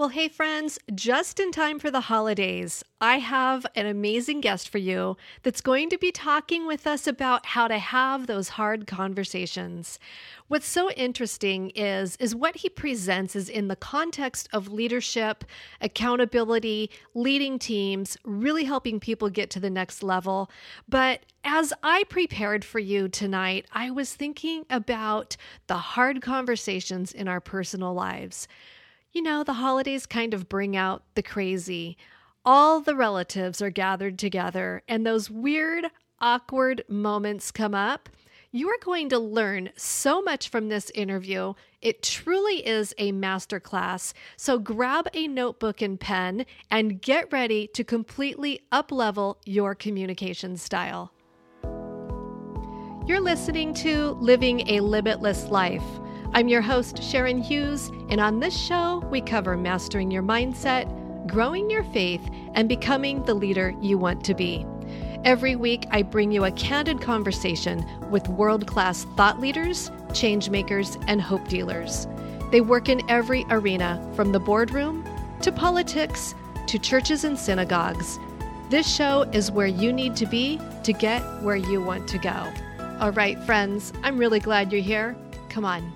Well, hey, friends, just in time for the holidays, I have an amazing guest for you that's going to be talking with us about how to have those hard conversations. What's so interesting is, is what he presents is in the context of leadership, accountability, leading teams, really helping people get to the next level. But as I prepared for you tonight, I was thinking about the hard conversations in our personal lives. You know, the holidays kind of bring out the crazy. All the relatives are gathered together, and those weird, awkward moments come up. You are going to learn so much from this interview. It truly is a masterclass. So grab a notebook and pen and get ready to completely uplevel your communication style. You're listening to Living a Limitless Life I'm your host, Sharon Hughes, and on this show, we cover mastering your mindset, growing your faith, and becoming the leader you want to be. Every week, I bring you a candid conversation with world class thought leaders, change makers, and hope dealers. They work in every arena, from the boardroom to politics to churches and synagogues. This show is where you need to be to get where you want to go. All right, friends, I'm really glad you're here. Come on,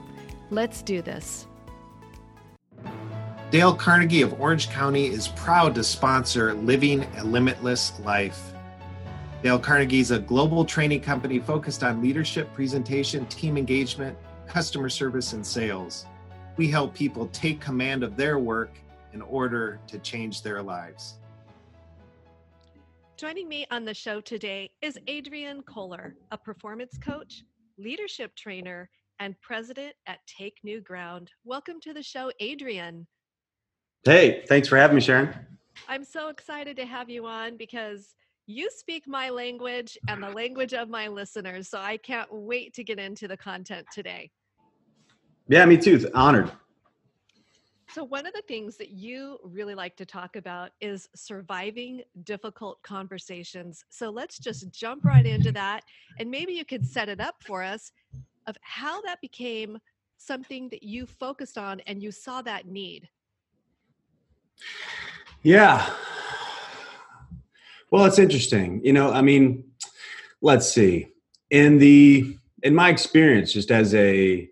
Let's do this. Dale Carnegie of Orange County is proud to sponsor Living a Limitless Life. Dale Carnegie is a global training company focused on leadership, presentation, team engagement, customer service, and sales. We help people take command of their work in order to change their lives. Joining me on the show today is Adrian Koehler, a performance coach, leadership trainer, and president at Take New Ground. Welcome to the show, Adrian. Hey, thanks for having me, Sharon. I'm so excited to have you on because you speak my language and the language of my listeners. So I can't wait to get into the content today. Yeah, me too. Honored. So, one of the things that you really like to talk about is surviving difficult conversations. So, let's just jump right into that. And maybe you could set it up for us of how that became something that you focused on and you saw that need. Yeah. Well, it's interesting. You know, I mean, let's see. In the in my experience, just as a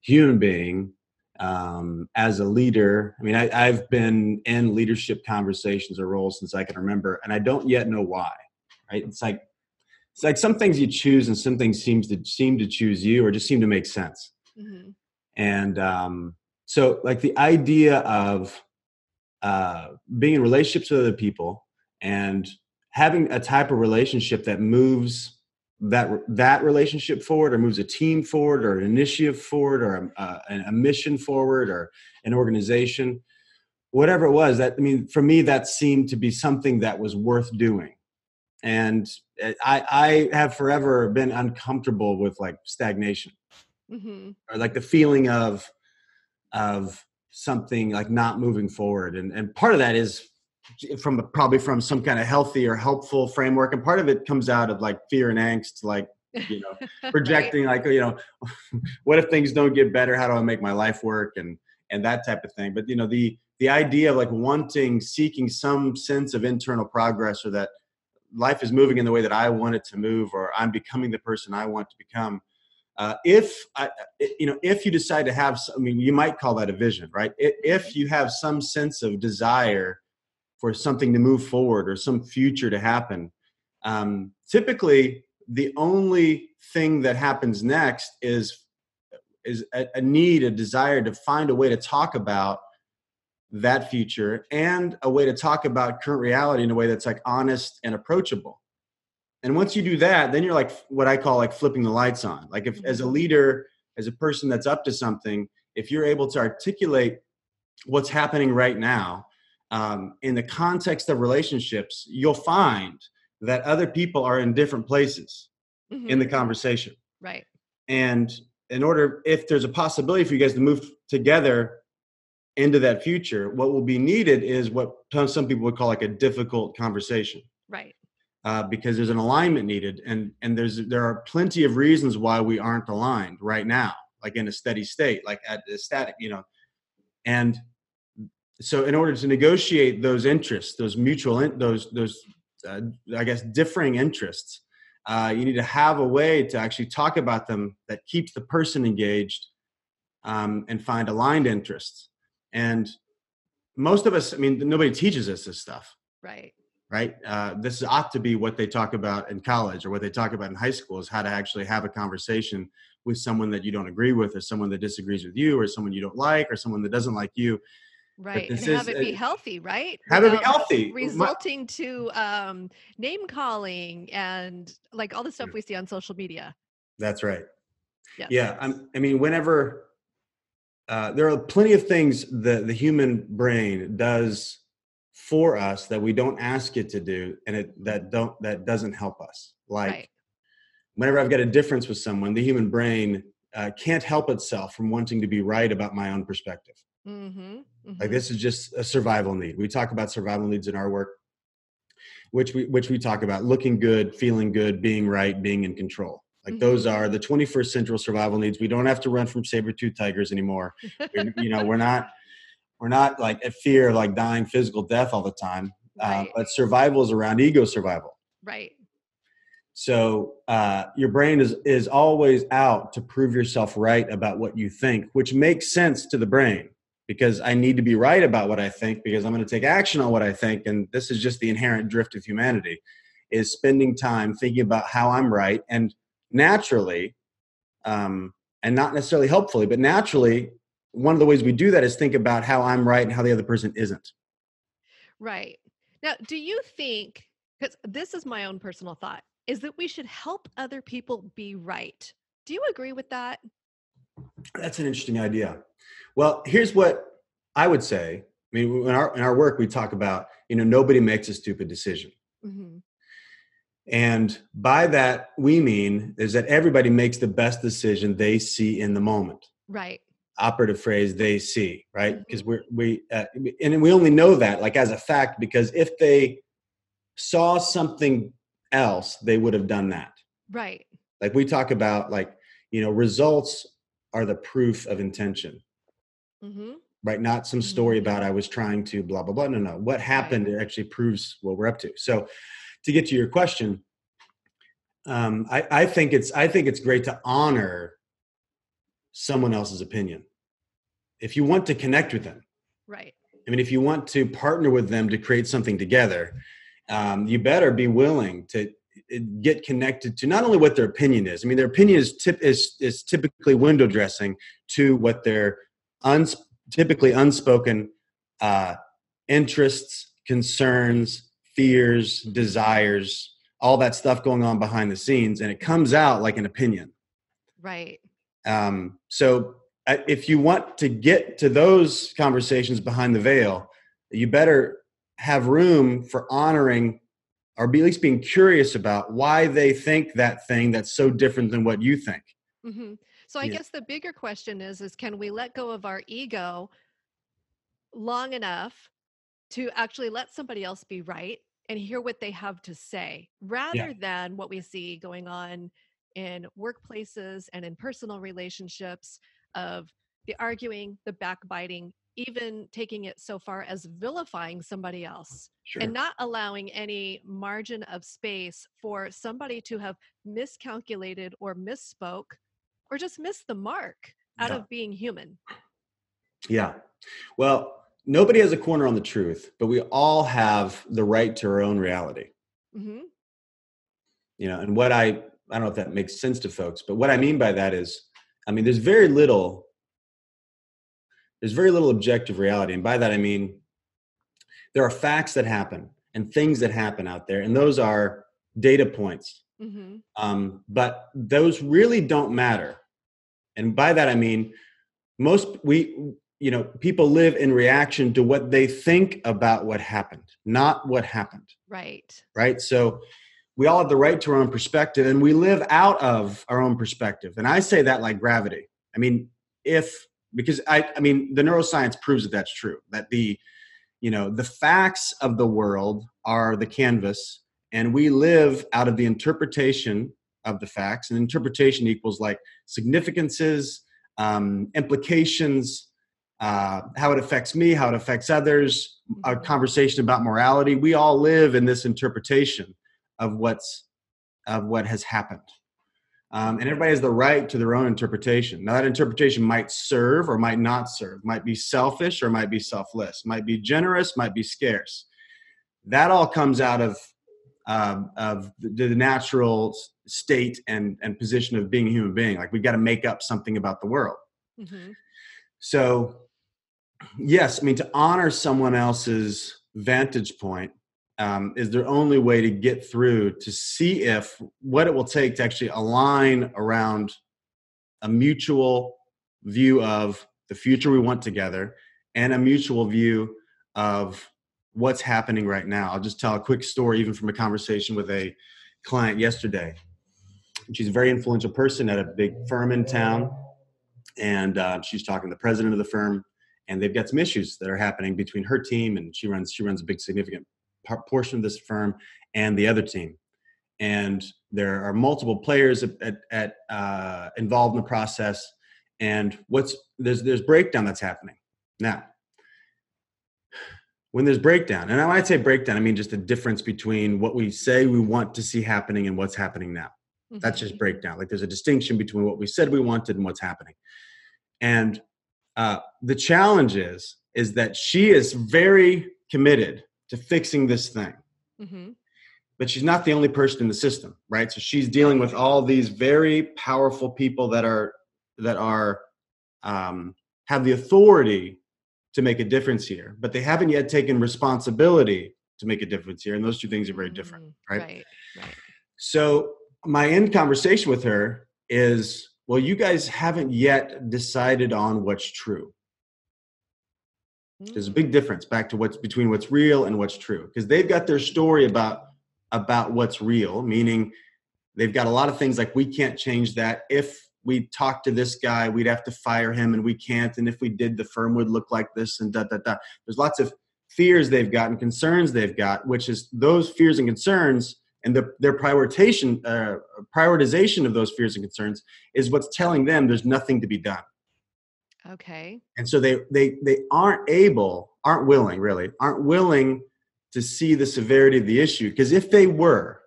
human being, um, as a leader, I mean, I, I've been in leadership conversations or roles since I can remember, and I don't yet know why. Right? It's like it's like some things you choose and some things seems to seem to choose you or just seem to make sense mm-hmm. and um, so like the idea of uh, being in relationships with other people and having a type of relationship that moves that that relationship forward or moves a team forward or an initiative forward or a, a, a mission forward or an organization whatever it was that i mean for me that seemed to be something that was worth doing and eh, I, I have forever been uncomfortable with like stagnation mm-hmm. or like the feeling of of something like not moving forward and and part of that is from probably from some kind of healthy or helpful framework and part of it comes out of like fear and angst like you know projecting right. like you know what if things don't get better how do i make my life work and and that type of thing but you know the the idea of like wanting seeking some sense of internal progress or that life is moving in the way that I want it to move, or I'm becoming the person I want to become. Uh, if I, you know, if you decide to have, I mean, you might call that a vision, right? If you have some sense of desire for something to move forward or some future to happen, um, typically the only thing that happens next is is a, a need, a desire to find a way to talk about that future and a way to talk about current reality in a way that's like honest and approachable and once you do that then you're like what i call like flipping the lights on like if as a mm-hmm. leader as a person that's up to something if you're able to articulate what's happening right now um, in the context of relationships you'll find that other people are in different places mm-hmm. in the conversation right and in order if there's a possibility for you guys to move together into that future, what will be needed is what some people would call like a difficult conversation. Right. Uh, because there's an alignment needed, and and there's there are plenty of reasons why we aren't aligned right now, like in a steady state, like at a static, you know, and so in order to negotiate those interests those mutual in, those those uh, i guess differing interests uh, you need to have a way to actually talk about them that keeps the person engaged um, and find aligned interests and most of us i mean nobody teaches us this stuff right. right? Uh, this ought to be what they talk about in college or what they talk about in high school is how to actually have a conversation with someone that you don't agree with or someone that disagrees with you or someone you don't like or someone that doesn't like you. Right and have it be healthy right? Have Without it be healthy. Resulting to um name calling and like all the stuff we see on social media. That's right. Yes. yeah I'm, i mean whenever uh, there are plenty of things that the human brain does for us that we don't ask it to do and it that don't that doesn't help us. Like right. whenever i've got a difference with someone the human brain uh, can't help itself from wanting to be right about my own perspective. Mm-hmm, mm-hmm. like this is just a survival need. We talk about survival needs in our work which we which we talk about looking good feeling good being right being in control like mm-hmm. those are the 21st century survival needs we don't have to run from saber-tooth tigers anymore you know we're not we're not like at fear of like dying physical death all the time uh, right. uh, but survival is around ego survival right so uh, your brain is is always out to prove yourself right about what you think which makes sense to the brain because i need to be right about what i think because i'm going to take action on what i think and this is just the inherent drift of humanity is spending time thinking about how i'm right and naturally um, and not necessarily helpfully but naturally one of the ways we do that is think about how I'm right and how the other person isn't. Right. Now, do you think, because this is my own personal thought, is that we should help other people be right? Do you agree with that? That's an interesting idea. Well, here's what I would say. I mean, in our in our work, we talk about you know nobody makes a stupid decision, mm-hmm. And by that we mean is that everybody makes the best decision they see in the moment. Right operative phrase they see right because mm-hmm. we're we uh, and we only know that like as a fact because if they saw something else they would have done that right like we talk about like you know results are the proof of intention mm-hmm. right not some story mm-hmm. about i was trying to blah blah blah no no what happened right. actually proves what we're up to so to get to your question um, I, I think it's i think it's great to honor someone else's opinion. If you want to connect with them. Right. I mean if you want to partner with them to create something together um, you better be willing to uh, get connected to not only what their opinion is i mean their opinion is tip is, is typically window dressing to what their uns, typically unspoken uh, interests concerns fears desires all that stuff going on behind the scenes and it comes out like an opinion right um, so if you want to get to those conversations behind the veil, you better have room for honoring or be at least being curious about why they think that thing that's so different than what you think. Mm-hmm. So I yeah. guess the bigger question is: is can we let go of our ego long enough to actually let somebody else be right and hear what they have to say, rather yeah. than what we see going on in workplaces and in personal relationships of the arguing, the backbiting, even taking it so far as vilifying somebody else sure. and not allowing any margin of space for somebody to have miscalculated or misspoke or just missed the mark out yeah. of being human. Yeah. Well, nobody has a corner on the truth, but we all have the right to our own reality. Mm-hmm. You know, and what I I don't know if that makes sense to folks, but what I mean by that is I mean, there's very little there's very little objective reality. And by that I mean there are facts that happen and things that happen out there, and those are data points. Mm-hmm. Um, but those really don't matter. And by that I mean most we you know people live in reaction to what they think about what happened, not what happened. Right. Right. So we all have the right to our own perspective and we live out of our own perspective and i say that like gravity i mean if because i i mean the neuroscience proves that that's true that the you know the facts of the world are the canvas and we live out of the interpretation of the facts and interpretation equals like significances um, implications uh, how it affects me, how it affects others, a conversation about morality. We all live in this interpretation of what's of what has happened. Um, and everybody has the right to their own interpretation. Now, that interpretation might serve or might not serve, might be selfish or might be selfless, might be generous, might be scarce. That all comes out of um, of the, the, natural state and and position of being a human being. Like we've got to make up something about the world. Mm-hmm. So, yes, I mean to honor someone else's vantage point um, is their only way to get through to see if what it will take to actually align around a mutual view of the future we want together and a mutual view of what's happening right now. I'll just tell a quick story, even from a conversation with a client yesterday. She's a very influential person at a big firm in town, and uh, she's talking to the president of the firm, and they've got some issues that are happening between her team and she runs she runs a big significant portion of this firm and the other team. And there are multiple players at, at, at uh, involved in the process. And what's there's there's breakdown that's happening now. When there's breakdown, and when I say breakdown, I mean just the difference between what we say we want to see happening and what's happening now. Mm-hmm. That's just mm-hmm. breakdown. Like there's a distinction between what we said we wanted and what's happening. And uh, the challenge is is that she is very committed to fixing this thing. Mm-hmm. But she's not the only person in the system, right? So she's dealing with all these very powerful people that are that are um, have the authority to make a difference here, but they haven't yet taken responsibility to make a difference here, and those two things are very different, mm-hmm. right? Right. Right. So my end conversation with her is, well, you guys haven't yet decided on what's true. There's a big hmm. difference back to what's between what's real and what's true because they've got their story about about what's real, meaning they've got a lot of things like we can't change that. If we talk to this guy, we'd have to fire him, and we can't. And if we did, the firm would look like this, and da da da. There's lots of fears they've got and concerns they've got, which is those fears and concerns and the, their prioritization uh, prioritization of those fears and concerns is what's telling them there's nothing to be done. Okay. And so they they they aren't able, aren't willing, really, aren't willing to see the severity of the issue. Because if they were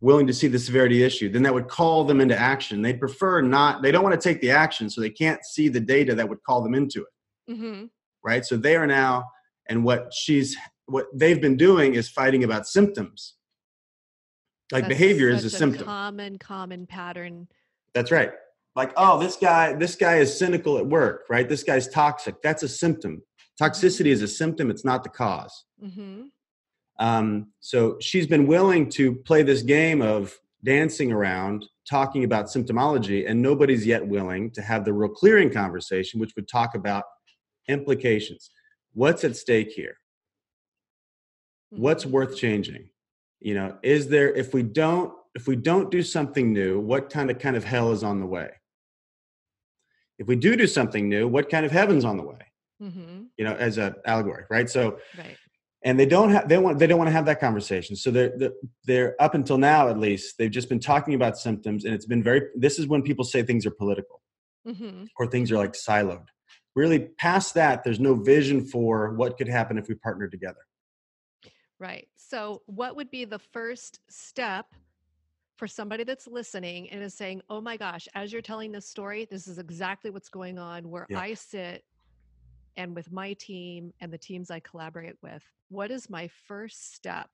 willing to see the severity issue, then that would call them into action. They'd prefer not, they don't want to take the action, so they can't see the data that would call them into it. Mm-hmm. Right? So they are now, and what she's what they've been doing is fighting about symptoms. Like That's behavior is a, a symptom. Common, common pattern. That's right. Like oh this guy this guy is cynical at work right? This guy's toxic. That's a symptom. Toxicity is a symptom. It's not the cause. Mm-hmm. um, so she's been willing to play this game of dancing around talking about symptomology and nobody's yet willing to have the real clearing conversation which would talk about implications. What's at stake here? What's mm-hmm. worth changing you know is there if we don't if we don't do something new what kind of kind of hell is on the way if we do do something new, what kind of heaven's on the way? Mm-hmm. You know, as an allegory, right? So, right. and they don't have they want they don't want to have that conversation. So they're, they're they're up until now at least they've just been talking about symptoms, and it's been very. This is when people say things are political, mm-hmm. or things are like siloed. Really, past that, there's no vision for what could happen if we partner together. Right. So, what would be the first step for somebody that's listening and is saying, oh my gosh, as you're telling this story, this is exactly what's going on where yeah. I sit and with my team and the teams I collaborate with. What is my first step?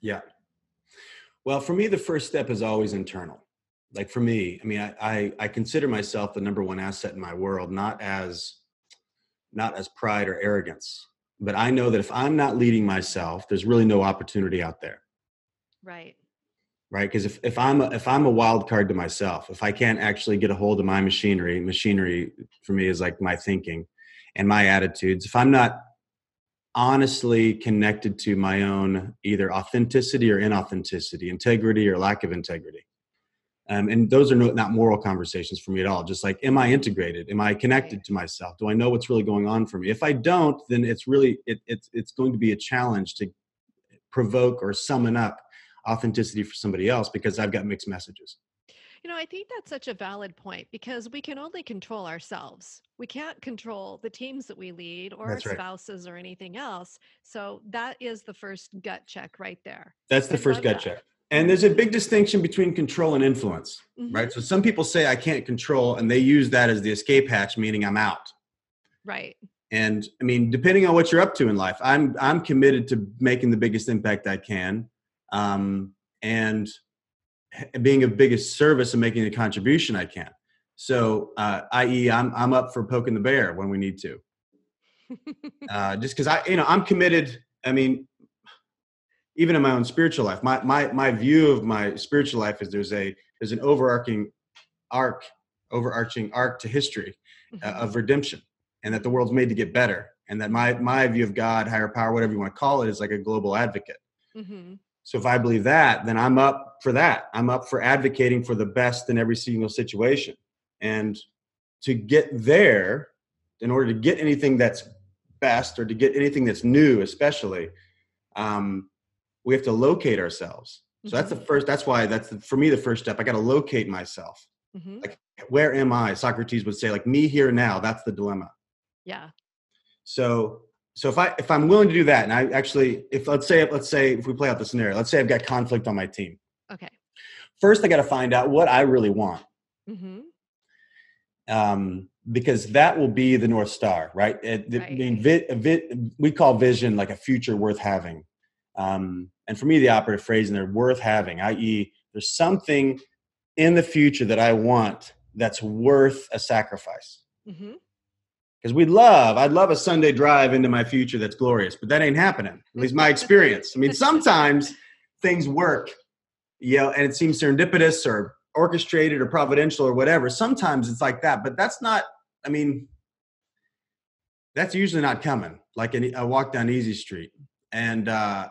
Yeah. Well, for me, the first step is always internal. Like for me, I mean, I, I, I consider myself the number one asset in my world, not as not as pride or arrogance, but I know that if I'm not leading myself, there's really no opportunity out there. Right right because if, if i'm a, if i'm a wild card to myself if i can't actually get a hold of my machinery machinery for me is like my thinking and my attitudes if i'm not honestly connected to my own either authenticity or inauthenticity integrity or lack of integrity um, and those are no, not moral conversations for me at all just like am i integrated am i connected to myself do i know what's really going on for me if i don't then it's really it, it's, it's going to be a challenge to provoke or summon up authenticity for somebody else because I've got mixed messages. You know, I think that's such a valid point because we can only control ourselves. We can't control the teams that we lead or That's our right. spouses or anything else. So that is the first gut check right there. That's the I first gut that. check. And there's a big distinction between control and influence, Mhm. right? So some people say I can't control, and they use that as the escape hatch, meaning I'm out. Right. And I mean, depending on what you're up to in life, I'm I'm committed to making the biggest impact I can, um, and being of biggest service and making a contribution I can. So, uh, i.e., I'm I'm up for poking the bear when we need to. uh, just because I, you know, I'm committed. I mean, even in my own spiritual life, my my my view of my spiritual life is there's a there's an overarching arc, overarching arc to history uh, Mhm. of redemption, and that the world's made to get better, and that my my view of God, higher power, whatever you want to call it, is like a global advocate. Mhm. So if I believe that, then I'm up for that. I'm up for advocating for the best in every single situation. And to get there, in order to get anything that's best or to get anything that's new, especially, um, we have to locate ourselves. So that's the first. That's why that's the, for me the first step. I got to locate myself. Mhm. Like, where am I? Socrates would say, like me here now. That's the dilemma. Yeah. So so if I if I'm willing to do that, and I actually if let's say let's say if we play out the scenario, let's say I've got conflict on my team. Okay. First, I got to find out what I really want, hmm um, because that will be the north star, right? It, I mean, vi, vi, we call vision like a future worth having, um, and for me, the operative phrase in there, worth having, i.e., there's something in the future that I want that's worth a sacrifice. because we'd love i'd love a sunday drive into my future that's glorious but that ain't happening at least my experience i mean sometimes things work you know and it seems serendipitous or orchestrated or providential or whatever sometimes it's like that but that's not i mean that's usually not coming like an, a walk down easy street and uh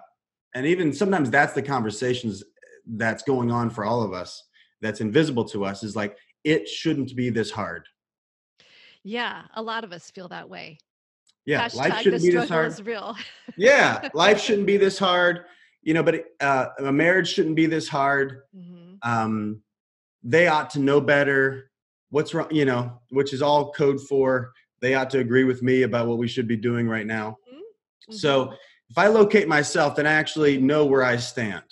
and even sometimes that's the conversations that's going on for all of us that's invisible to us is like it shouldn't be this hard Yeah. A lot of us feel that way. yeah Hashtag life shouldn't be this hard real. yeah life shouldn't be this hard you know but uh, a marriage shouldn't be this hard hmm um, they ought to know better what's wrong you know which is all code for they ought to agree with me about what we should be doing right now Mm-hmm. so if i locate myself then i actually know where i stand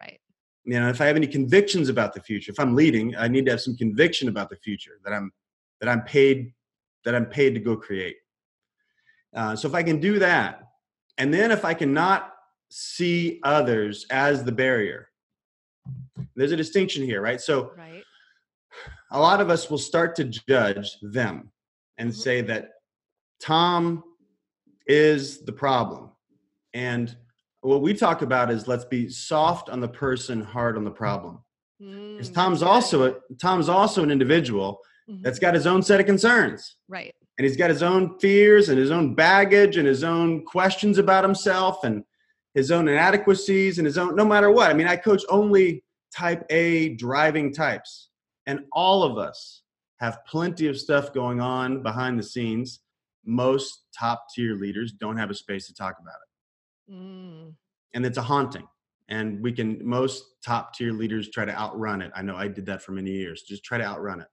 Right. you know if i have any convictions about the future if i'm leading i need to have some conviction about the future that i'm that i'm paid that i'm paid to go create uh, so if i can do that and then if i cannot see others as the barrier there's a distinction here right so right. a lot of us will start to judge them and Mhm. say that Tom is the problem. And what we talk about is let's be soft on the person, hard on the problem. Because Mm, Tom's also a, Tom's also an individual Mhm. that's got his own set of concerns. right. And he's got his own fears and his own baggage and his own questions about himself and his own inadequacies and his own no matter what. I mean, I coach only type A driving types. And all of us have plenty of stuff going on behind the scenes. Most top tier leaders don't have a space to talk about it. Mm, And it's a haunting. And we can, most top tier leaders try to outrun it. I know I did that for many years. Just try to outrun it.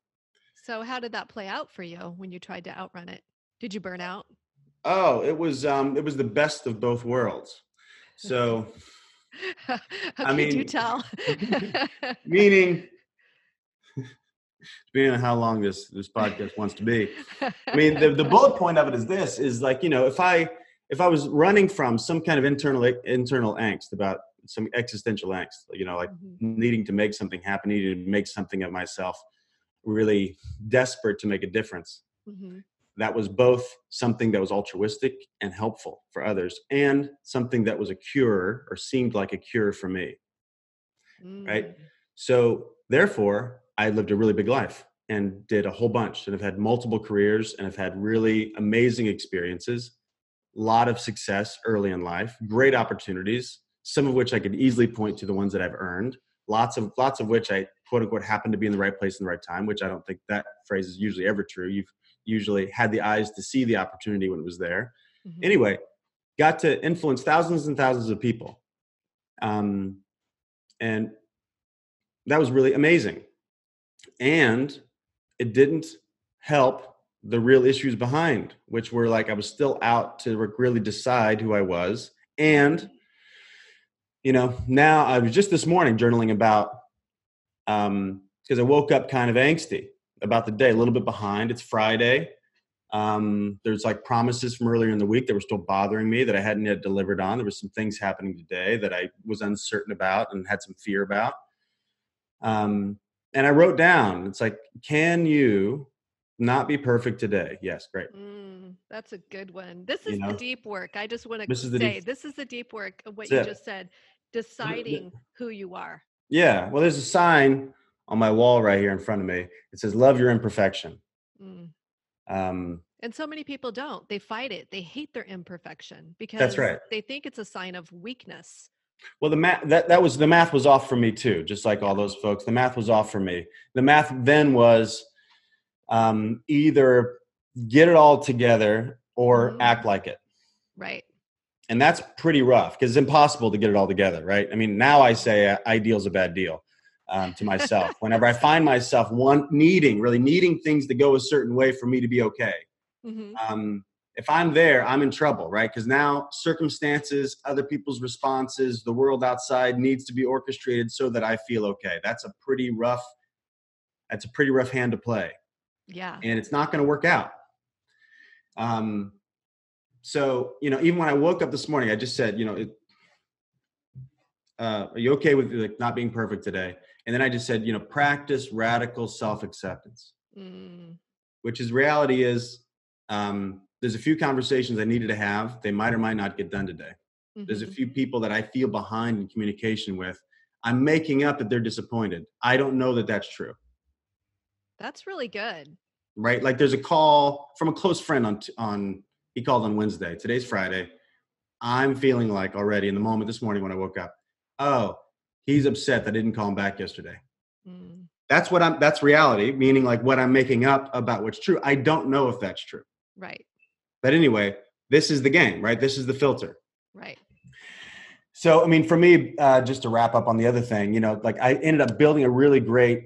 So, how did that play out for you when you tried to outrun it? Did you burn out? Oh, it was um it was the best of both worlds. So do mean- tell. meaning depending on how long this this podcast wants to be. I mean, the, the bullet point of it is this: is like you know, if I if I was running from some kind of internal internal angst about some existential angst, you know, like Mhm. needing to make something happen, needing to make something of myself, really desperate to make a difference. Mhm. That was both something that was altruistic and helpful for others, and something that was a cure or seemed like a cure for me. Right. Mm, So therefore, I lived a really big life and did a whole bunch and have had multiple careers and have had really amazing experiences, lot of success early in life, great opportunities, some of which I could easily point to the ones that I've earned, lots of lots of which I quote unquote happened to be in the right place in the right time, which I don't think that phrase is usually ever true. You've usually had the eyes to see the opportunity when it was there mhm. anyway got to influence thousands and thousands of people um, and that was really amazing and it didn't help the real issues behind, which were like I was still out to really decide who I was. And, you know, now I was just this morning journaling about, um, because I woke up kind of angsty about the day, a little bit behind. It's Friday. Um, there's like promises from earlier in the week that were still bothering me that I hadn't yet delivered on. There was some things happening today that I was uncertain about and had some fear about. Um, and I wrote down, it's like, can you not be perfect today? Yes, great. Mm, that's a good one. This is you know, the deep work. I just want to this say deep, this is the deep work of what you it. just said, deciding who you are. Yeah. Well, there's a sign on my wall right here in front of me. It says, Love your imperfection. Mm. Um, and so many people don't. They fight it. They hate their imperfection because that's right. they think it's a sign of weakness. Well, the math that, that was the math was off for me too, just like all those folks. The math was off for me. The math then was um, either get it all together or mm-hmm. act like it. Right. And that's pretty rough because it's impossible to get it all together, right? I mean, now I say uh, ideal is a bad deal um, to myself. Whenever I find myself one needing, really needing things to go a certain way for me to be okay. Mm-hmm. Um, if I'm there, I'm in trouble, right? Because now circumstances, other people's responses, the world outside needs to be orchestrated so that I feel okay. That's a pretty rough. That's a pretty rough hand to play. Yeah. And it's not going to work out. Um. So you know, even when I woke up this morning, I just said, you know, it, uh, are you okay with like not being perfect today? And then I just said, you know, practice radical self acceptance, mm. which is reality is um, there's a few conversations I needed to have. They might or might not get done today. Mm-hmm. There's a mm-hmm. few people that I feel behind in communication with. I'm making up that they're disappointed. I don't know that that's true. That's really good. Right? Like there's a call from a close friend on on he called on Wednesday. Today's Friday. I'm feeling like already in the moment this morning when I woke up, oh, he's upset that I didn't call him back yesterday. Mm. That's what I'm that's reality, meaning like what I'm making up about what's true. I don't know if that's true. Right. But anyway, this is the game, right? This is the filter. Right. So, I mean, for me, uh, just to wrap up on the other thing, you know, like I ended up building a really great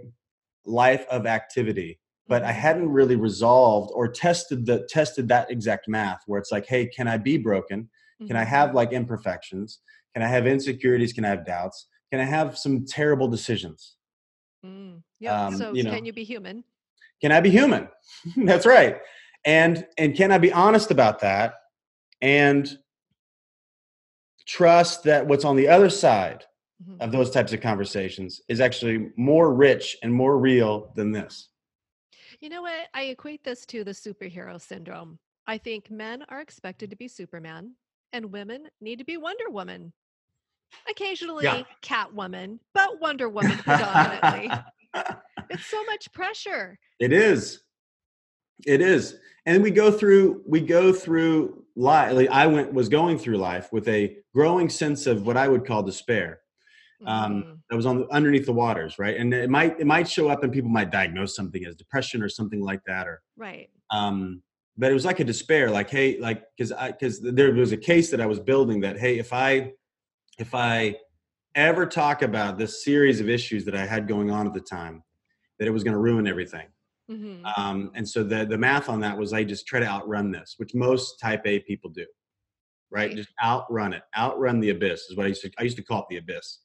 life of activity, but I mm-hmm. hadn't really resolved or tested the tested that exact math where it's like, hey, can I be broken? Can I mm-hmm. have like imperfections? Can I have insecurities? Can I have doubts? Can I have some terrible decisions? Mm, yeah. Um, so you know, can you be human? Can I be human? That's right. And and can I be honest about that? And trust that what's on the other side mm-hmm. of those types of conversations is actually more rich and more real than this. You know what? I equate this to the superhero syndrome. I think men are expected to be Superman and women need to be Wonder Woman. Occasionally yeah. Catwoman, but Wonder Woman predominantly. it's so much pressure. It is. It is. And we go through we go through life like I went was going through life with a growing sense of what I would call despair. Um, mm. that was on the, underneath the waters, right? And it might it might show up and people might diagnose something as depression or something like that, or right. Um, but it was like a despair, like hey, like because I because there was a case that I was building that hey, if I if I ever talk about this series of issues that I had going on at the time, that it was going to ruin everything. Mm-hmm. Um, and so the the math on that was I just try to outrun this, which most Type A people do, right? right. Just outrun it, outrun the abyss is what I used to I used to call it the abyss.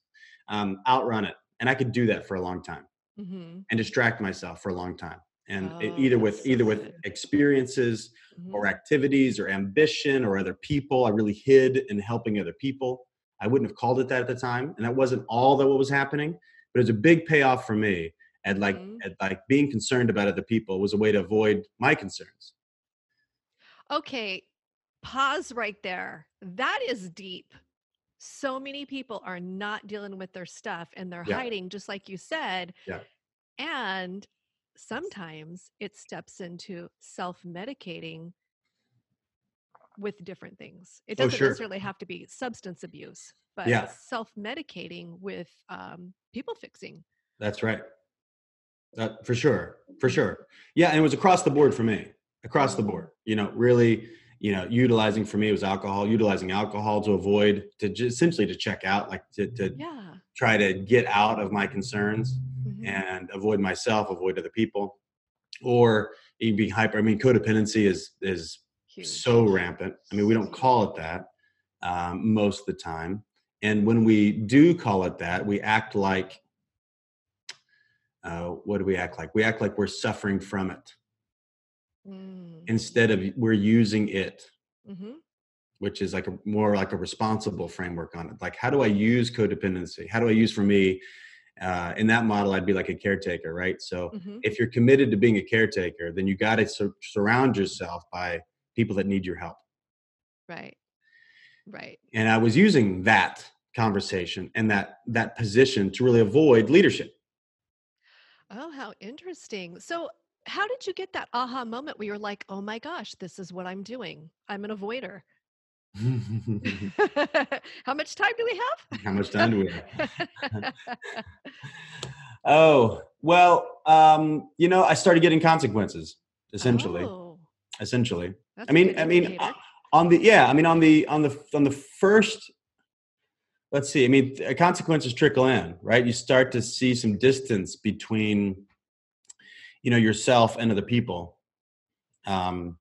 Um, outrun it, and I could do that for a long time, mm-hmm. and distract myself for a long time, and oh, it, either with so either good. with experiences mm-hmm. or activities or ambition or other people. I really hid in helping other people. I wouldn't have called it that at the time, and that wasn't all that what was happening, but it was a big payoff for me. And like, mm-hmm. and like being concerned about other people was a way to avoid my concerns. Okay, pause right there. That is deep. So many people are not dealing with their stuff and they're yeah. hiding, just like you said. Yeah. And sometimes it steps into self medicating with different things. It oh, doesn't oh, sure. necessarily have to be substance abuse, but yeah. self medicating with um, people fixing. That's right. That for sure, for sure. Yeah, and it was across the board for me. Across the board, you know, really, you know, utilizing for me was alcohol. Utilizing alcohol to avoid to just essentially to check out, like to to yeah. try to get out of my concerns. Mm-hmm. and avoid myself, avoid other people, or even being hyper. I mean, codependency is is Huge. so rampant. I mean, we don't call it that um, most of the time, and when we do call it that, we act like uh, what do we act like? We act like we're suffering from it mm. instead of we're using it. Mm-hmm which is like a more like a responsible framework on it. Like, how do I use codependency? How do I use for me? Uh, in that model, I'd be like a caretaker, right? So, mm-hmm. if you're committed to being a caretaker, then you got to sur- surround yourself by people that need your help. Right. Right. And I was using that conversation and that that position to really avoid leadership. Oh, how interesting. So, how did you get that aha moment where you're like, "Oh my gosh, this is what I'm doing. I'm an avoider." How much time do we have? How much time do we have? oh, well, um, you know, I started getting consequences essentially. Oh, essentially. I mean, I mean uh, on the yeah, I mean on the on the on the first let's see. I mean, consequences trickle in, right? You start to see some distance between you know yourself and other people. Um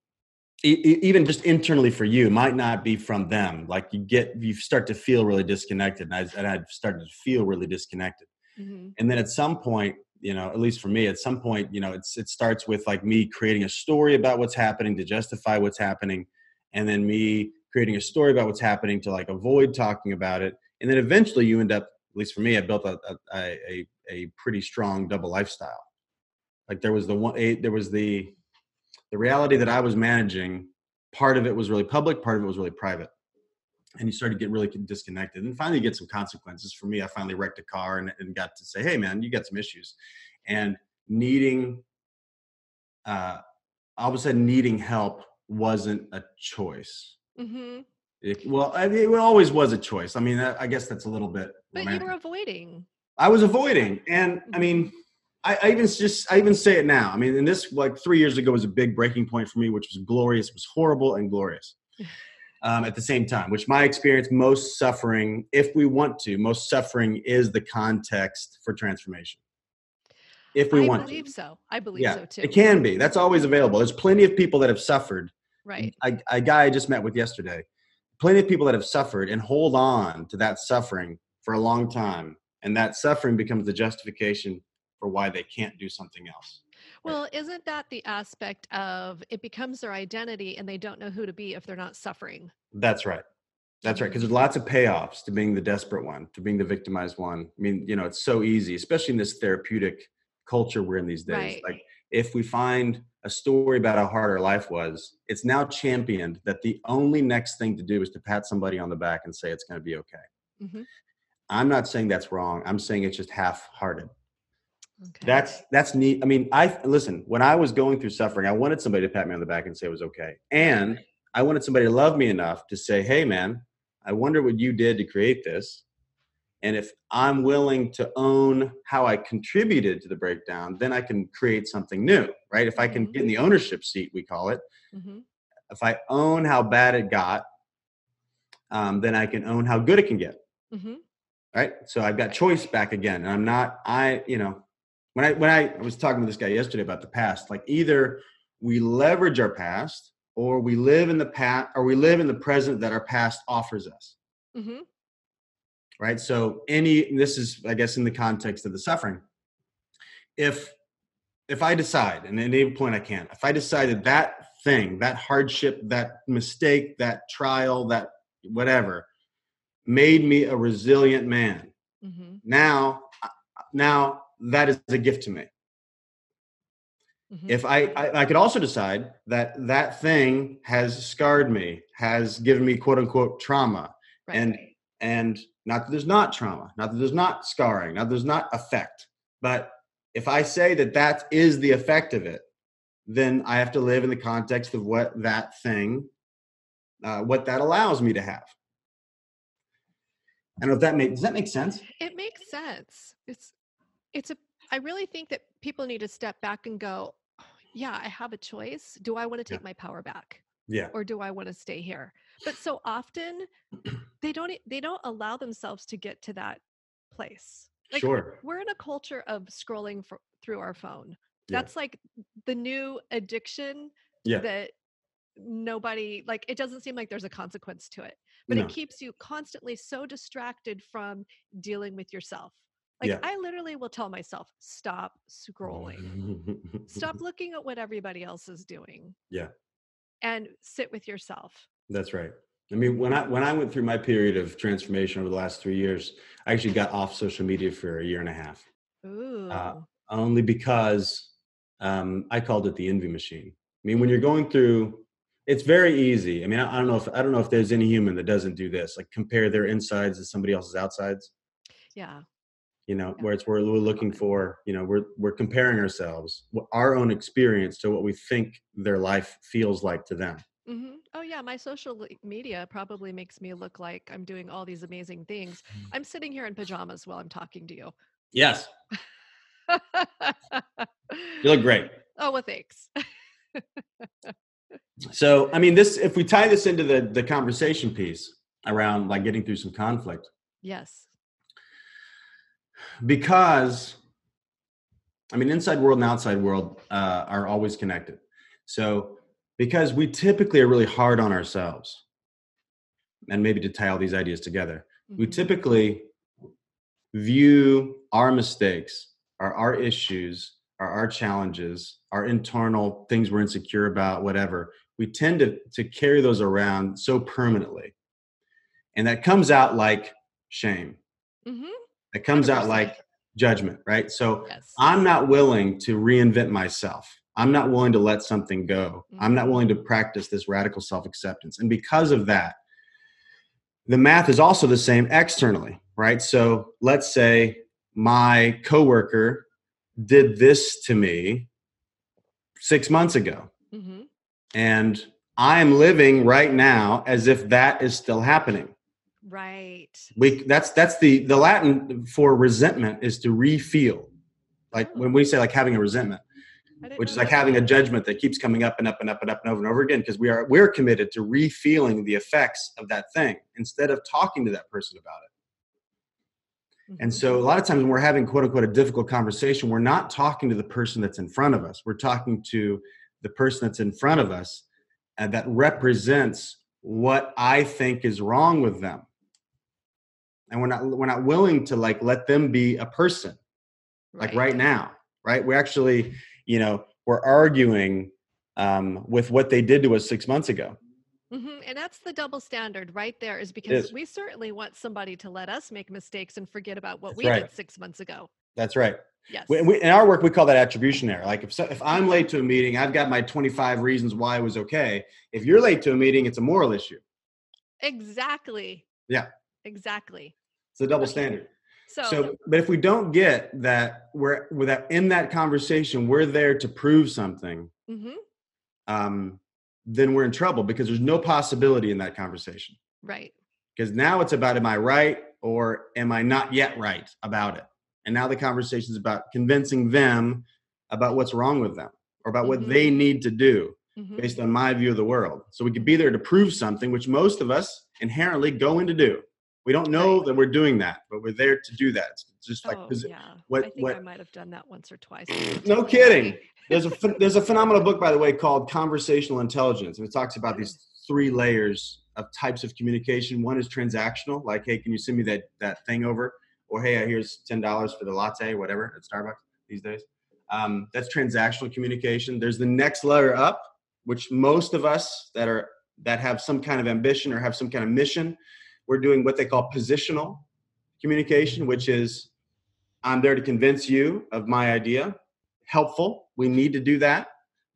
even just internally for you might not be from them like you get you start to feel really disconnected and i, and I started to feel really disconnected mm-hmm. and then at some point you know at least for me at some point you know it's it starts with like me creating a story about what's happening to justify what's happening and then me creating a story about what's happening to like avoid talking about it and then eventually you end up at least for me i built a a, a, a pretty strong double lifestyle like there was the one a, there was the the reality that I was managing, part of it was really public, part of it was really private. And you started to get really disconnected and finally get some consequences. For me, I finally wrecked a car and, and got to say, hey, man, you got some issues. And needing, uh, all of a sudden, needing help wasn't a choice. Mm-hmm. It, well, I mean, it always was a choice. I mean, I, I guess that's a little bit. But romantic. you were avoiding. I was avoiding. And I mean, I, I, even just I even say it now. I mean, and this like three years ago was a big breaking point for me, which was glorious. It was horrible and glorious um, at the same time. Which my experience, most suffering, if we want to, most suffering is the context for transformation. If we I want, I believe to. so. I believe yeah, so too. It can be. That's always available. There's plenty of people that have suffered. Right. I, a guy I just met with yesterday. Plenty of people that have suffered and hold on to that suffering for a long time, and that suffering becomes the justification for why they can't do something else. Well, isn't that the aspect of it becomes their identity and they don't know who to be if they're not suffering? That's right. That's right. Because there's lots of payoffs to being the desperate one, to being the victimized one. I mean, you know, it's so easy, especially in this therapeutic culture we're in these days. Right. Like, if we find a story about how hard our life was, it's now championed that the only next thing to do is to pat somebody on the back and say it's going to be okay. Mm-hmm. I'm not saying that's wrong. I'm saying it's just half hearted. Okay. That's that's neat. I mean, I listen. When I was going through suffering, I wanted somebody to pat me on the back and say it was okay, and I wanted somebody to love me enough to say, "Hey, man, I wonder what you did to create this." And if I'm willing to own how I contributed to the breakdown, then I can create something new, right? If I can get in the mm-hmm. ownership seat, we call it. Mm-hmm. If I own how bad it got, um, then I can own how good it can get. Mm-hmm. Right. So I've got choice back again. And I'm not, I, you know, when I when I was talking to this guy yesterday about the past, like either we leverage our past or we live in the past or we live in the present that our past offers us. Mm-hmm. Right. So any this is I guess in the context of the suffering. If if I decide, and at any point I can, if I decide that that thing, that hardship, that mistake, that trial, that whatever, made me a resilient man. Mm-hmm. Now, now that is a gift to me. Mm-hmm. If I, I, I could also decide that that thing has scarred me, has given me quote unquote trauma, right. and and not that there's not trauma, not that there's not scarring, not that there's not effect, but if I say that that is the effect of it, then I have to live in the context of what that thing, uh, what that allows me to have. I don't know if that makes does that make sense? It makes sense. It's it's a I really think that people need to step back and go, oh, yeah, I have a choice. Do I want to take yeah. my power back? Yeah. Or do I want to stay here? But so often they don't they don't allow themselves to get to that place. Like, sure. We're in a culture of scrolling for, through our phone. Yeah. That's like the new addiction Yeah. that nobody like it doesn't seem like there's a consequence to it but No. it keeps you constantly so distracted from dealing with yourself like Yeah. i literally will tell myself stop scrolling stop looking at what everybody else is doing Yeah. and sit with yourself That's right. I mean, when I when I went through my period of transformation over the last three years, I actually got off social media for a year and a half, ooh only because um, I called it the envy machine. I mean, when you're going through, it's very easy. I mean, I, I don't know if I don't know if there's any human that doesn't do this, like compare their insides to somebody else's outsides. yeah You know, where it's where we're looking for, you know, we're we're comparing ourselves, our own experience to what we think their life feels like to them. hmm oh yeah my social media probably makes me look like i'm doing all these amazing things. I'm sitting here in pajamas while i'm talking to you. Yes, you look great. oh well thanks. So, I mean, this if we tie this into the the conversation piece around like getting through some conflict, yes because I mean, inside world and outside world uh, are always connected. So, because we typically are really hard on ourselves, and maybe to tie all these ideas together, we Mhm. typically view our mistakes, our our issues, our our challenges, our internal things we're insecure about, whatever. We tend to to carry those around so permanently, and that comes out like shame. Mhm. It comes out 100%. like judgment, right? So yes I'm not willing to reinvent myself. I'm not willing to let something go. I'm not Mhm. willing to practice this radical self acceptance. And because of that, the math is also the same externally, right? So let's say my coworker did this to me six months ago, hmm and I am living right now as if that is still happening. Right. We that's that's the the Latin for resentment is to refeel. Like when we say like having a resentment, which is like having a judgment that keeps coming up and up and up and up and over and over again because we are we're committed to refeeling the effects of that thing instead of talking to that person about it. And Mhm. so a lot of times when we're having quote unquote a difficult conversation we're not talking to the person that's in front of us. We're talking to the person that's in front of us and that represents what i think is wrong with them and we're not we're not willing to like let them be a person like right now right we're actually you know we're arguing um, with what they did to us six months ago Mhm, And that's the double standard right there, is because is. we certainly want somebody to let us make mistakes and forget about what That's we right. did six months ago. that's right Yes. we, we, in our work we call that attribution error like if, so, if i'm late to a meeting i've got my 25 reasons why it was okay if you're late to a meeting it's a moral issue exactly. Yeah. Exactly. It's a double Okay. standard So, so but if we don't get that we're without in that conversation we're there to prove something mhm, um, then we're in trouble because there's no possibility in that conversation right. because now it's about am I right or am I not yet right about it? And now the conversation is about convincing them about what's wrong with them or about what Mhm. they need to do mhm, based on my view of the world. So we could be there to prove something, which most of us inherently go in to do. We don't know Right. that we're doing that, but we're there to do that. It's just like oh, yeah. what- I think I might have done that once or twice. no kidding. There's a there's a phenomenal book by the way called Conversational Intelligence, and it talks about these three layers of types of communication. One is transactional, like hey, can you send me that that thing over? Or hey, here's ten dollars for the latte, whatever at Starbucks these days. Um, that's transactional communication. There's the next layer up, which most of us that are that have some kind of ambition or have some kind of mission, we're doing what they call positional communication, which is I'm there to convince you of my idea. Helpful. We need to do that.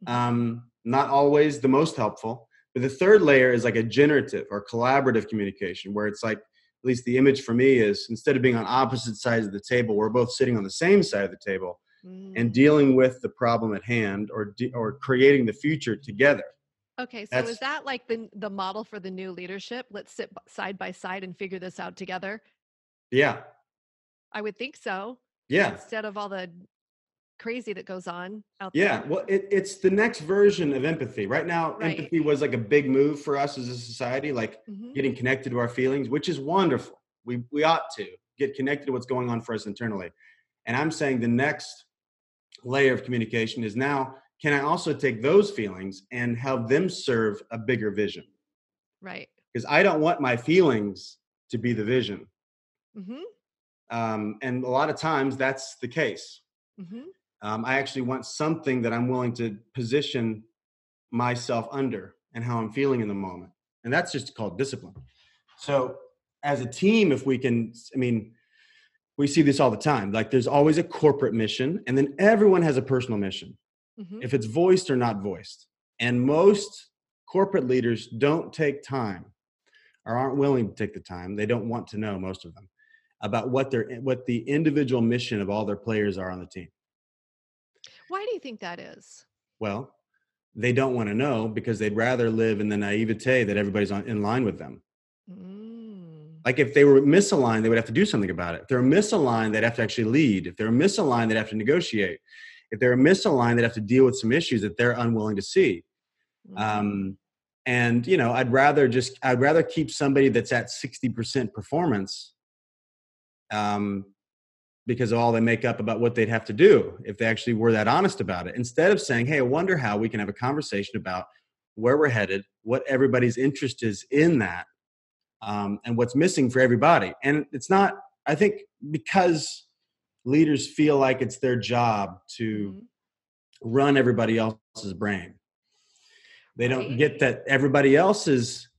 Um, not always the most helpful. But the third layer is like a generative or collaborative communication, where it's like, at least the image for me is instead of being on opposite sides of the table, we're both sitting on the same side of the table Mm. and dealing with the problem at hand or de- or creating the future together. Okay, so That's- is that like the the model for the new leadership? Let's sit side by side and figure this out together. Yeah. I would think so. Yeah. Instead of all the crazy that goes on out Yeah, there. Yeah, well, it, it's the next version of empathy. Right now, Right. empathy was like a big move for us as a society, like Mhm. getting connected to our feelings, which is wonderful. We we ought to. get connected to what's going on for us internally. And I'm saying the next layer of communication is now can I also take those feelings and help them serve a bigger vision? Right. Because I don't want my feelings to be the vision. Mm-hmm. Um, and a lot of times that's the case. Mm-hmm. Um, I actually want something that I'm willing to position myself under and how I'm feeling in the moment. And that's just called discipline. So, as a team, if we can, I mean, we see this all the time. Like, there's always a corporate mission, and then everyone has a personal mission, Mm-hmm. if it's voiced or not voiced. And most corporate leaders don't take time or aren't willing to take the time. They don't want to know, most of them, about what their what the individual mission of all their players are on the team. Why do you think that is? Well, they don't want to know because they'd rather live in the naivete that everybody's on, in line with them. Mm. Like if they were misaligned, they would have to do something about it. If they're misaligned, they'd have to actually lead. If they're misaligned, they'd have to negotiate. If they're misaligned, they'd have to deal with some issues that they're unwilling to see. Um, and you know, I'd rather just I'd rather keep somebody that's at sixty percent performance, um, because of all they make up about what they'd have to do if they actually were that honest about it. Instead of saying, "Hey, I wonder how we can have a conversation about where we're headed, what everybody's interest is in that, um, and what's missing for everybody." And it's not. I think because leaders feel like it's their job to Mhm. run everybody else's brain. They don't get that everybody else's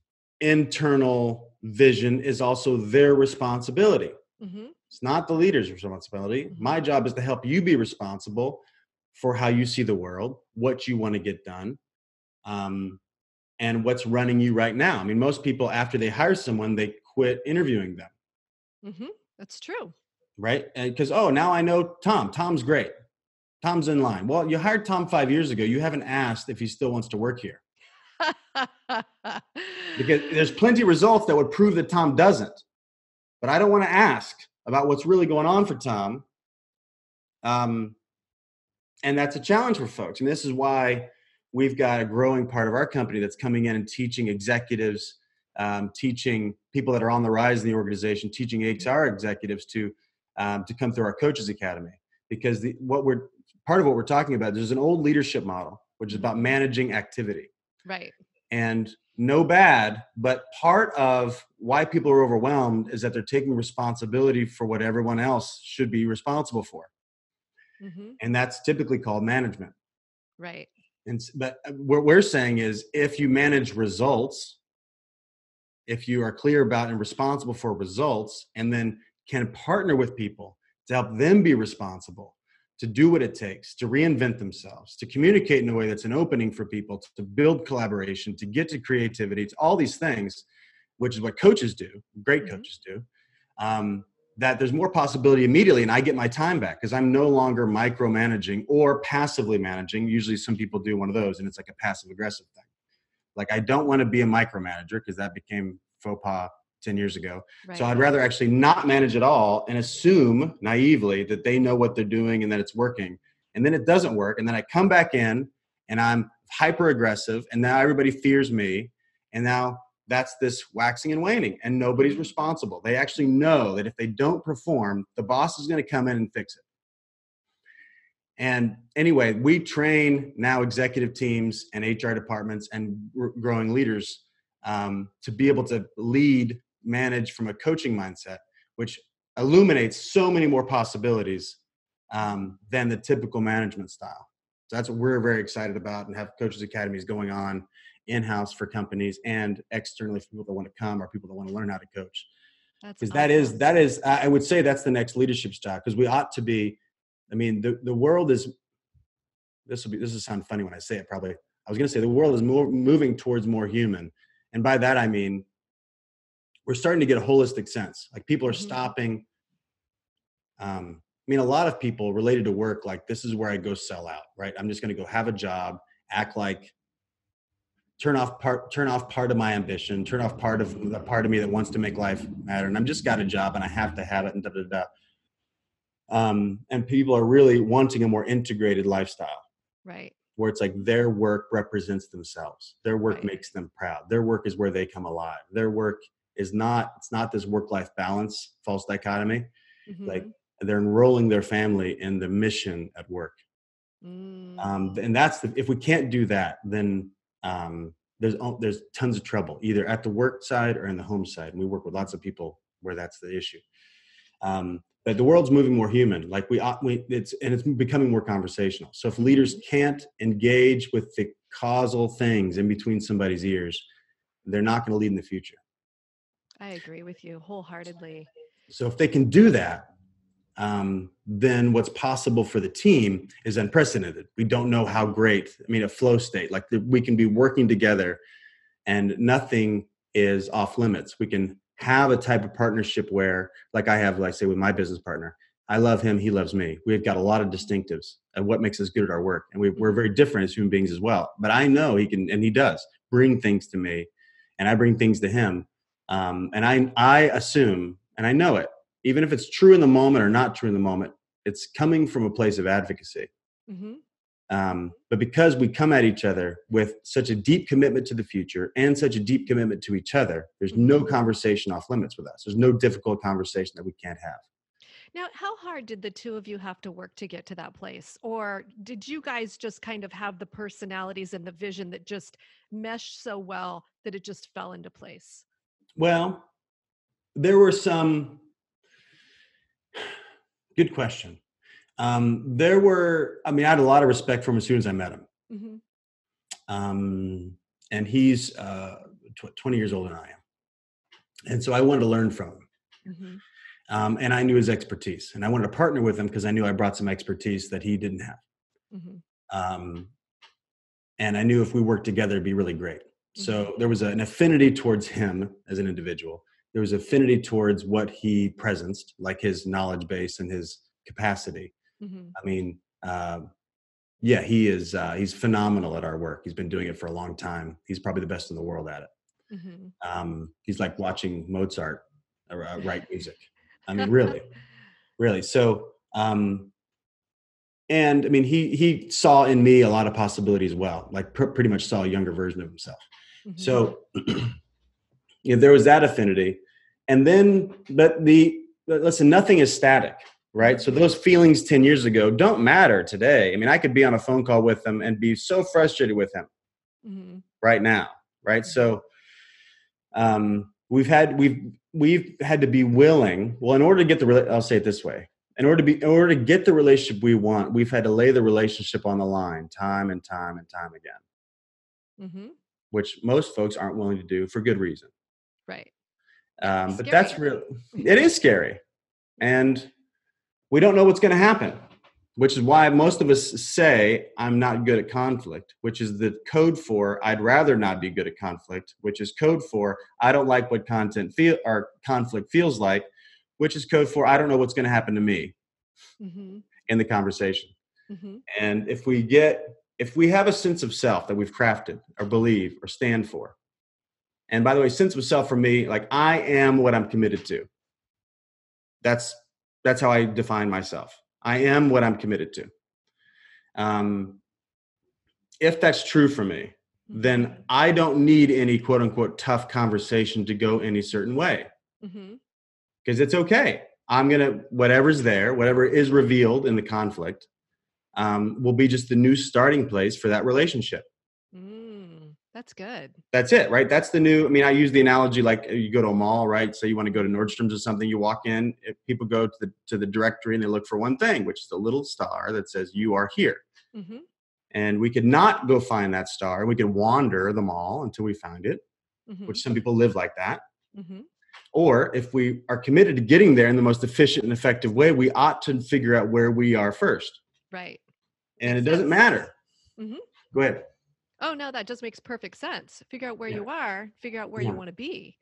internal vision is also their responsibility. Mhm. It's not the leader's responsibility. Mhm. My job is to help you be responsible for how you see the world, what you want to get done, um, and what's running you right now. I mean, most people, after they hire someone, they quit interviewing them, Mhm. That's true. Right? Because, oh, now I know Tom. Tom's great. Tom's in line. Well, you hired Tom five years ago. You haven't asked if he still wants to work here. because there's plenty of results that would prove that Tom doesn't. But I don't want to ask about what's really going on for Tom. Um, and that's a challenge for folks. And this is why we've got a growing part of our company that's coming in and teaching executives, um, teaching people that are on the rise in the organization, teaching HR executives to um, to come through our coaches academy. Because the, what we're part of what we're talking about, there's an old leadership model, which is about managing activity right. and no bad but part of why people are overwhelmed is that they're taking responsibility for what everyone else should be responsible for hmm and that's typically called management Right. and but uh, what we're saying is if you manage results if you are clear about and responsible for results and then can partner with people to help them be responsible to do what it takes to reinvent themselves to communicate in a way that's an opening for people to build collaboration to get to creativity. To all these things which is what coaches do great Mhm. coaches do um, that there's more possibility immediately and i get my time back because i'm no longer micromanaging or passively managing. Usually some people do one of those and it's like a passive aggressive thing. Like i don't want to be a micromanager because that became faux pas 10 years ago Right. so I'd rather actually not manage at all and assume naively that they know what they're doing and that it's working. And then it doesn't work. And then I come back in and I'm hyper aggressive and now everybody fears me. And now that's this waxing and waning and nobody's responsible. They actually know that if they don't perform, the boss is going to come in and fix it. And anyway, we train now executive teams and HR departments and growing leaders um, to be able to lead manage from a coaching mindset, which illuminates so many more possibilities um, than the typical management style. So that's what we're very excited about and have coaches academies going on in-house for companies and externally for people that want to come or people that want to learn how to coach. Because that is awesome. that is I I would say that's the next leadership style because we ought to be. I mean the the world is. This will be this will sound funny when I say it. Probably I was going to say the world is more moving towards more human, and by that I mean we're starting to get a holistic sense. Like people are Mhm. stopping. Um, I mean, a lot of people related to work, like this is where I go sell out, right? I'm just going to go have a job, act like, turn off part, turn off part of my ambition, turn off part of the part of me that wants to make life matter, and I'm just got a job and I have to have it, and da da da. Um, and people are really wanting a more integrated lifestyle Right. where it's like their work represents themselves. Their work Right. makes them proud. Their work is where they come alive. Their work is not it's not this work life balance false dichotomy. Mhm. like they're enrolling their family in the mission at work. Mm. um, and that's the, if we can't do that then um, there's there's tons of trouble either at the work side or in the home side and we work with lots of people where that's the issue. Um, but the world's moving more human like we, ought- we it's and it's becoming more conversational. So if leaders can't engage with the causal things in between somebody's ears they're not going to lead in the future I agree with you wholeheartedly. so if they can do that, um, then what's possible for the team is unprecedented. We don't know how great. I mean, a flow state like the, we can be working together, and nothing is off limits. We can have a type of partnership where, like I have, like say with my business partner, I love him, he loves me. We've got a lot of distinctives of what makes us good at our work, and we, we're very different as human beings as well. But I know he can, and he does bring things to me, and I bring things to him um, and I I assume and I know it, even if it's true in the moment or not true in the moment, it's coming from a place of advocacy. hmm Um, but because we come at each other with such a deep commitment to the future and such a deep commitment to each other, there's no conversation off limits with us. There's no difficult conversation that we can't have. Now, how hard did the two of you have to work to get to that place? Or did you guys just kind of have the personalities and the vision that just meshed so well that it just fell into place? Well, there were some. Good question. Um, there were. I mean, I had a lot of respect for him as soon as I met him. hmm um, and he's uh, tw- 20 years older than I am. And so I wanted to learn from him. hmm Um, and I knew his expertise, and I wanted to partner with him because I knew I brought some expertise that he didn't have. hmm Um, and I knew if we worked together, it'd be really great. So there was an affinity towards him as an individual. There was affinity towards what he presenced, like his knowledge base and his capacity. hmm I mean, uh, yeah, he is. Uh, he's phenomenal at our work. He's been doing it for a long time. He's probably the best in the world at it. hmm Um, he's like watching Mozart uh, uh, write music. I mean, really, really. So, um, and I mean, he he saw in me a lot of possibility as well. Like pr- pretty much saw a younger version of himself. Mm-hmm. So, yeah, there was that affinity, and then, but the but listen, nothing is static, right? So those feelings ten years ago don't matter today. I mean, I could be on a phone call with him and be so frustrated with him hmm right now, right? So, um, we've had we've we've had to be willing. Well, in order to get the, I'll say it this way. In order to be, in order to get the relationship we want, we've had to lay the relationship on the line time and time and time again hmm which most folks aren't willing to do for good reason. Right. Um, but that's real. It is scary, and we don't know what's going to happen. Which is why most of us say I'm not good at conflict, which is the code for I'd rather not be good at conflict, which is code for I don't like what content feel or conflict feels like, which is code for I don't know what's going to happen to me hmm in the conversation. hmm And if we get, if we have a sense of self that we've crafted or believe or stand for, and by the way, sense of self for me, like I am what I'm committed to. That's that's how I define myself. I am what I'm committed to. Um, if that's true for me, then I don't need any quote unquote tough conversation to go any certain way because it's okay. I'm gonna whatever's there, whatever is revealed in the conflict, um, will be just the new starting place for that relationship. Mm, that's good. That's it, right? That's the new. I mean, I use the analogy like uh, you go to a mall, right? So you want to go to Nordstrom's or something. You walk in, if people go to the to the directory and they look for one thing, which is the little star that says "You are here." hmm And we could not go find that star. We could wander the mall until we found it, hmm which some people live like that. hmm Or if we are committed to getting there in the most efficient and effective way, we ought to figure out where we are first. Right. And it doesn't matter. Mhm. Go ahead. Oh no, that just makes perfect sense. Figure out where Yeah. you are. Figure out where Yeah. you want to be.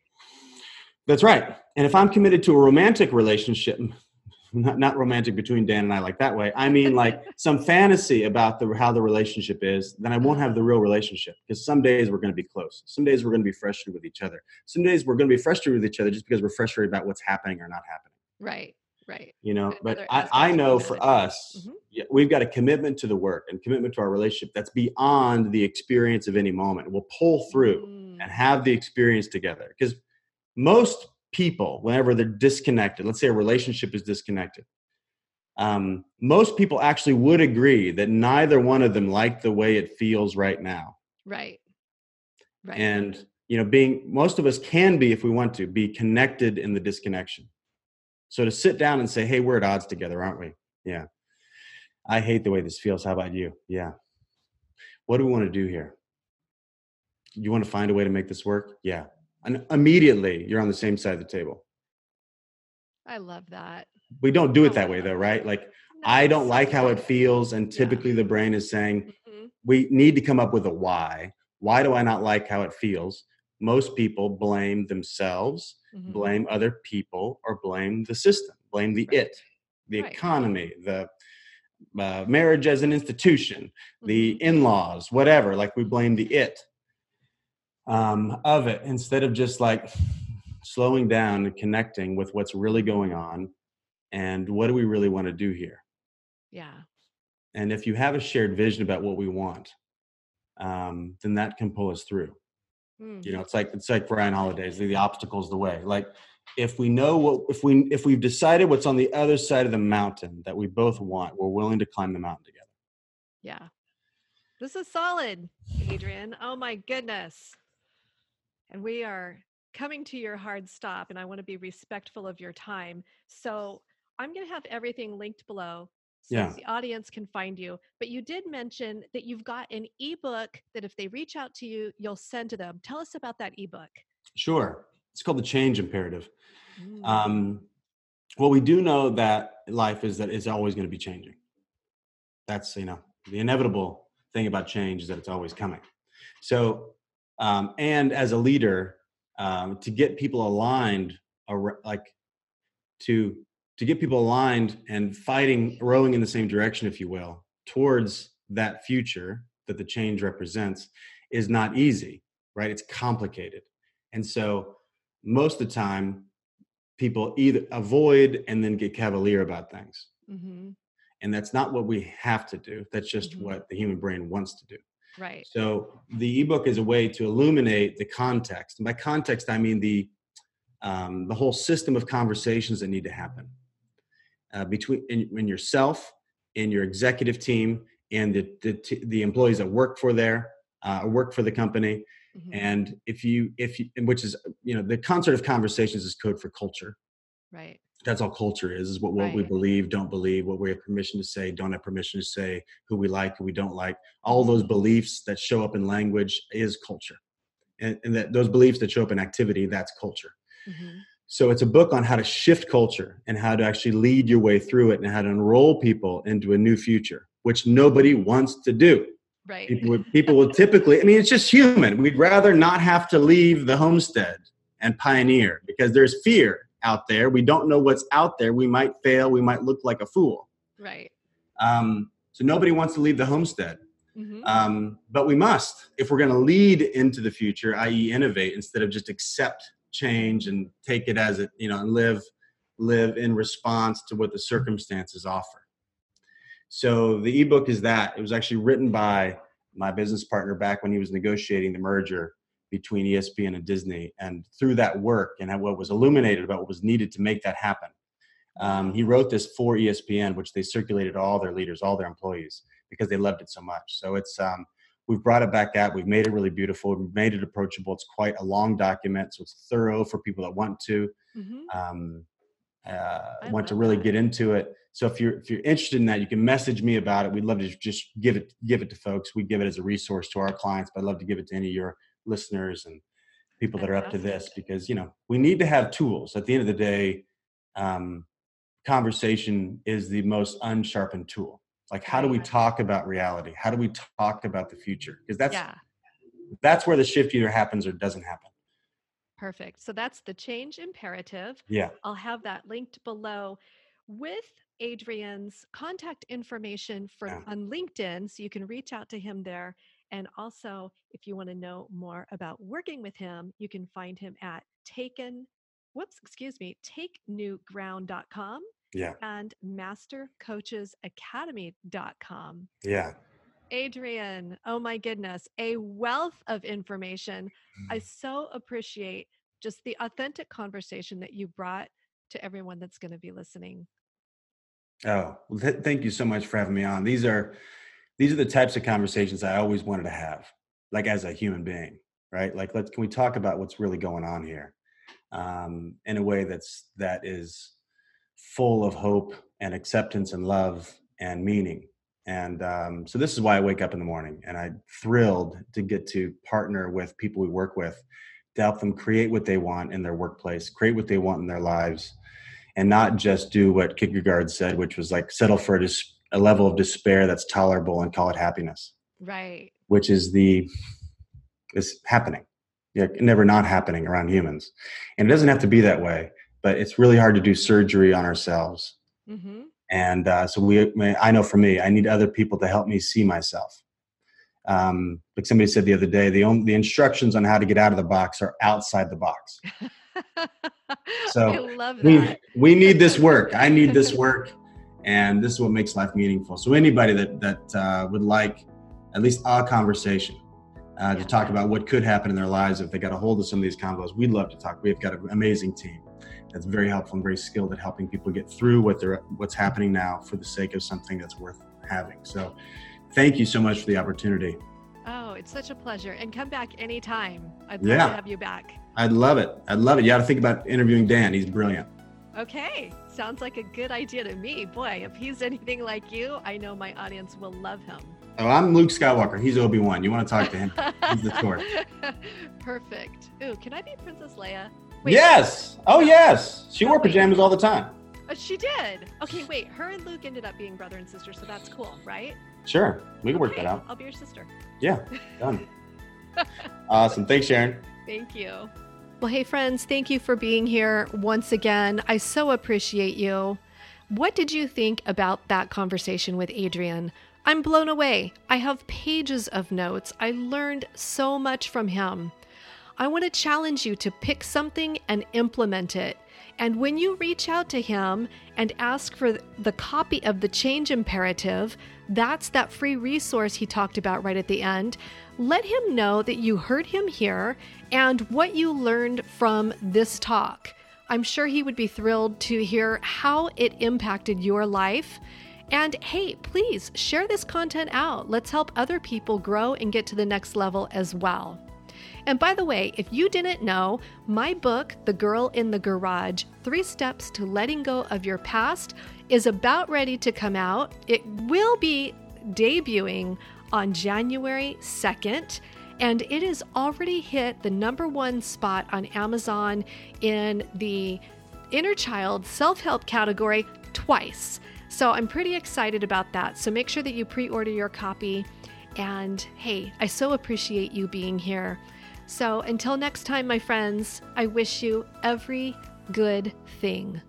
That's right. And if I'm committed to a romantic relationship, not, not romantic between Dan and I like that way, I mean like some fantasy about the how the relationship is, then I won't have the real relationship because some days we're going to be close. Some days we're going to be frustrated with each other. Some days we're going to be frustrated with each other just because we're frustrated about what's happening or not happening. Right. Right. you know but I, I know for us Mhm. yeah, we've got a commitment to the work and commitment to our relationship that's beyond the experience of any moment we'll pull through Mm, and have the experience together because most people, whenever they're disconnected, let's say a relationship is disconnected, um, most people actually would agree that neither one of them like the way it feels right now. Right. Right. And you know, being most of us can be, if we want to, be connected in the disconnection. So to sit down and say, "Hey, we're at odds together, aren't we?" Yeah. I hate the way this feels. How about you? Yeah. What do we want to do here? You want to find a way to make this work? Yeah. And immediately you're on the same side of the table. I love that. We don't do it that way though, right? Like no, I don't like how it feels and typically yeah. the brain is saying mm-hmm. we need to come up with a why. Why do I not like how it feels? Most people blame themselves, mm-hmm. blame other people or blame the system, blame the right. it, the right. economy, the uh, marriage as an institution, mm-hmm. the in-laws, whatever. Like we blame the it um, of it instead of just like slowing down and connecting with what's really going on and what do we really want to do here. Yeah. And if you have a shared vision about what we want, um, then that can pull us through. Mm. You know, it's like it's like Ryan Holiday's the, the obstacles the way. Like if we know what if we if we've decided what's on the other side of the mountain that we both want, we're willing to climb the mountain together. Yeah. This is solid, Adrian. Oh my goodness. And we are coming to your hard stop and I want to be respectful of your time. So I'm going to have everything linked below so yeah. the audience can find you. But you did mention that you've got an ebook that if they reach out to you, you'll send to them. Tell us about that ebook. Sure. It's called the Change Imperative. Mm. Um, well, we do know that life is that it's always going to be changing. That's you know the inevitable thing about change is that it's always coming. So, um, and as a leader, um, to get people aligned, like to to get people aligned and fighting, rowing in the same direction, if you will, towards that future that the change represents, is not easy, right? It's complicated, and so most of the time people either avoid and then get cavalier about things. Mm-hmm. and that's not what we have to do. That's just mm-hmm. what the human brain wants to do. Right. So the ebook is a way to illuminate the context. And by context i mean the um, the whole system of conversations that need to happen uh, between in, in yourself and your executive team and the, the, the employees that work for there uh, work for the company Mm-hmm. And if you, if you, which is, you know, the concert of conversations is code for culture. Right. That's all culture is, is what, what right. we believe, don't believe, what we have permission to say, don't have permission to say, who we like, who we don't like. All those mm-hmm. beliefs that show up in language is culture. And, and that those beliefs that show up in activity, that's culture. Mm-hmm. So it's a book on how to shift culture and how to actually lead your way through it and how to enroll people into a new future, which nobody wants to do. Right. People would, people will typically, I mean, it's just human. We'd rather not have to leave the homestead and pioneer because there's fear out there. We don't know what's out there. We might fail. We might look like a fool. Right. Um, so nobody wants to leave the homestead. Mm-hmm. Um, but we must if we're going to lead into the future, i.e., innovate instead of just accept change and take it as it, you know, and live live in response to what the circumstances offer. So the ebook is that. It was actually written by my business partner back when he was negotiating the merger between ESPN and Disney. And through that work and what was illuminated about what was needed to make that happen, um, he wrote this for ESPN, which they circulated to all their leaders, all their employees, because they loved it so much. So it's um, we've brought it back out. We've made it really beautiful. We've made it approachable. It's quite a long document, so it's thorough for people that want to mm-hmm. um, uh, want to really that. get into it. So if you're if you're interested in that, you can message me about it. We'd love to just give it give it to folks. We give it as a resource to our clients, but I'd love to give it to any of your listeners and people that are up to this because you know we need to have tools. At the end of the day, um, conversation is the most unsharpened tool. Like how do we talk about reality? How do we talk about the future? Because that's yeah. that's where the shift either happens or doesn't happen. Perfect. So that's the change imperative. Yeah. I'll have that linked below with Adrian's contact information for yeah. on LinkedIn, so you can reach out to him there. And also, if you want to know more about working with him, you can find him at taken, whoops, excuse me, takenewground.com yeah. and mastercoachesacademy.com. Yeah. Adrian, oh my goodness, a wealth of information. I mm. so appreciate just the authentic conversation that you brought to everyone that's going to be listening. Oh, well, th- thank you so much for having me on. These are these are the types of conversations I always wanted to have, like as a human being, right? Like, let's can we talk about what's really going on here um, in a way that's that is full of hope and acceptance and love and meaning. And um, so this is why I wake up in the morning, and I'm thrilled to get to partner with people we work with to help them create what they want in their workplace, create what they want in their lives, and not just do what Kierkegaard said, which was like settle for a, dis- a level of despair that's tolerable and call it happiness. Right. Which is the is happening. Yeah, never not happening around humans, and it doesn't have to be that way. But it's really hard to do surgery on ourselves. Mm-hmm. And uh, so we, I know for me, I need other people to help me see myself. Um, like somebody said the other day, the only, the instructions on how to get out of the box are outside the box. so we, we need this work. I need this work. And this is what makes life meaningful. So anybody that, that uh, would like at least a conversation uh, to talk about what could happen in their lives if they got a hold of some of these combos, we'd love to talk. We've got an amazing team that's very helpful and very skilled at helping people get through what they're what's happening now for the sake of something that's worth having. So thank you so much for the opportunity. Oh, it's such a pleasure. And come back anytime. I'd love yeah. to have you back. I'd love it. I'd love it. You got to think about interviewing Dan. He's brilliant. Okay. Sounds like a good idea to me. Boy, if he's anything like you, I know my audience will love him. Oh, I'm Luke Skywalker. He's Obi Wan. You want to talk to him? He's the Torch. Perfect. Ooh, can I be Princess Leia? Wait, yes. Oh, yes. She wore oh, pajamas all the time. Oh, she did. Okay, wait. Her and Luke ended up being brother and sister, so that's cool, right? Sure. We can okay, work that out. I'll be your sister. Yeah, done. awesome. Thanks, Sharon. Thank you. Well, hey, friends, thank you for being here once again. I so appreciate you. What did you think about that conversation with Adrian? I'm blown away. I have pages of notes. I learned so much from him. I want to challenge you to pick something and implement it. And when you reach out to him and ask for the copy of the change imperative, that's that free resource he talked about right at the end. Let him know that you heard him here and what you learned from this talk. I'm sure he would be thrilled to hear how it impacted your life. And hey, please share this content out. Let's help other people grow and get to the next level as well. And by the way, if you didn't know, my book, The Girl in the Garage Three Steps to Letting Go of Your Past, is about ready to come out. It will be debuting on January 2nd. And it has already hit the number one spot on Amazon in the inner child self help category twice. So I'm pretty excited about that. So make sure that you pre order your copy. And hey, I so appreciate you being here. So until next time, my friends, I wish you every good thing.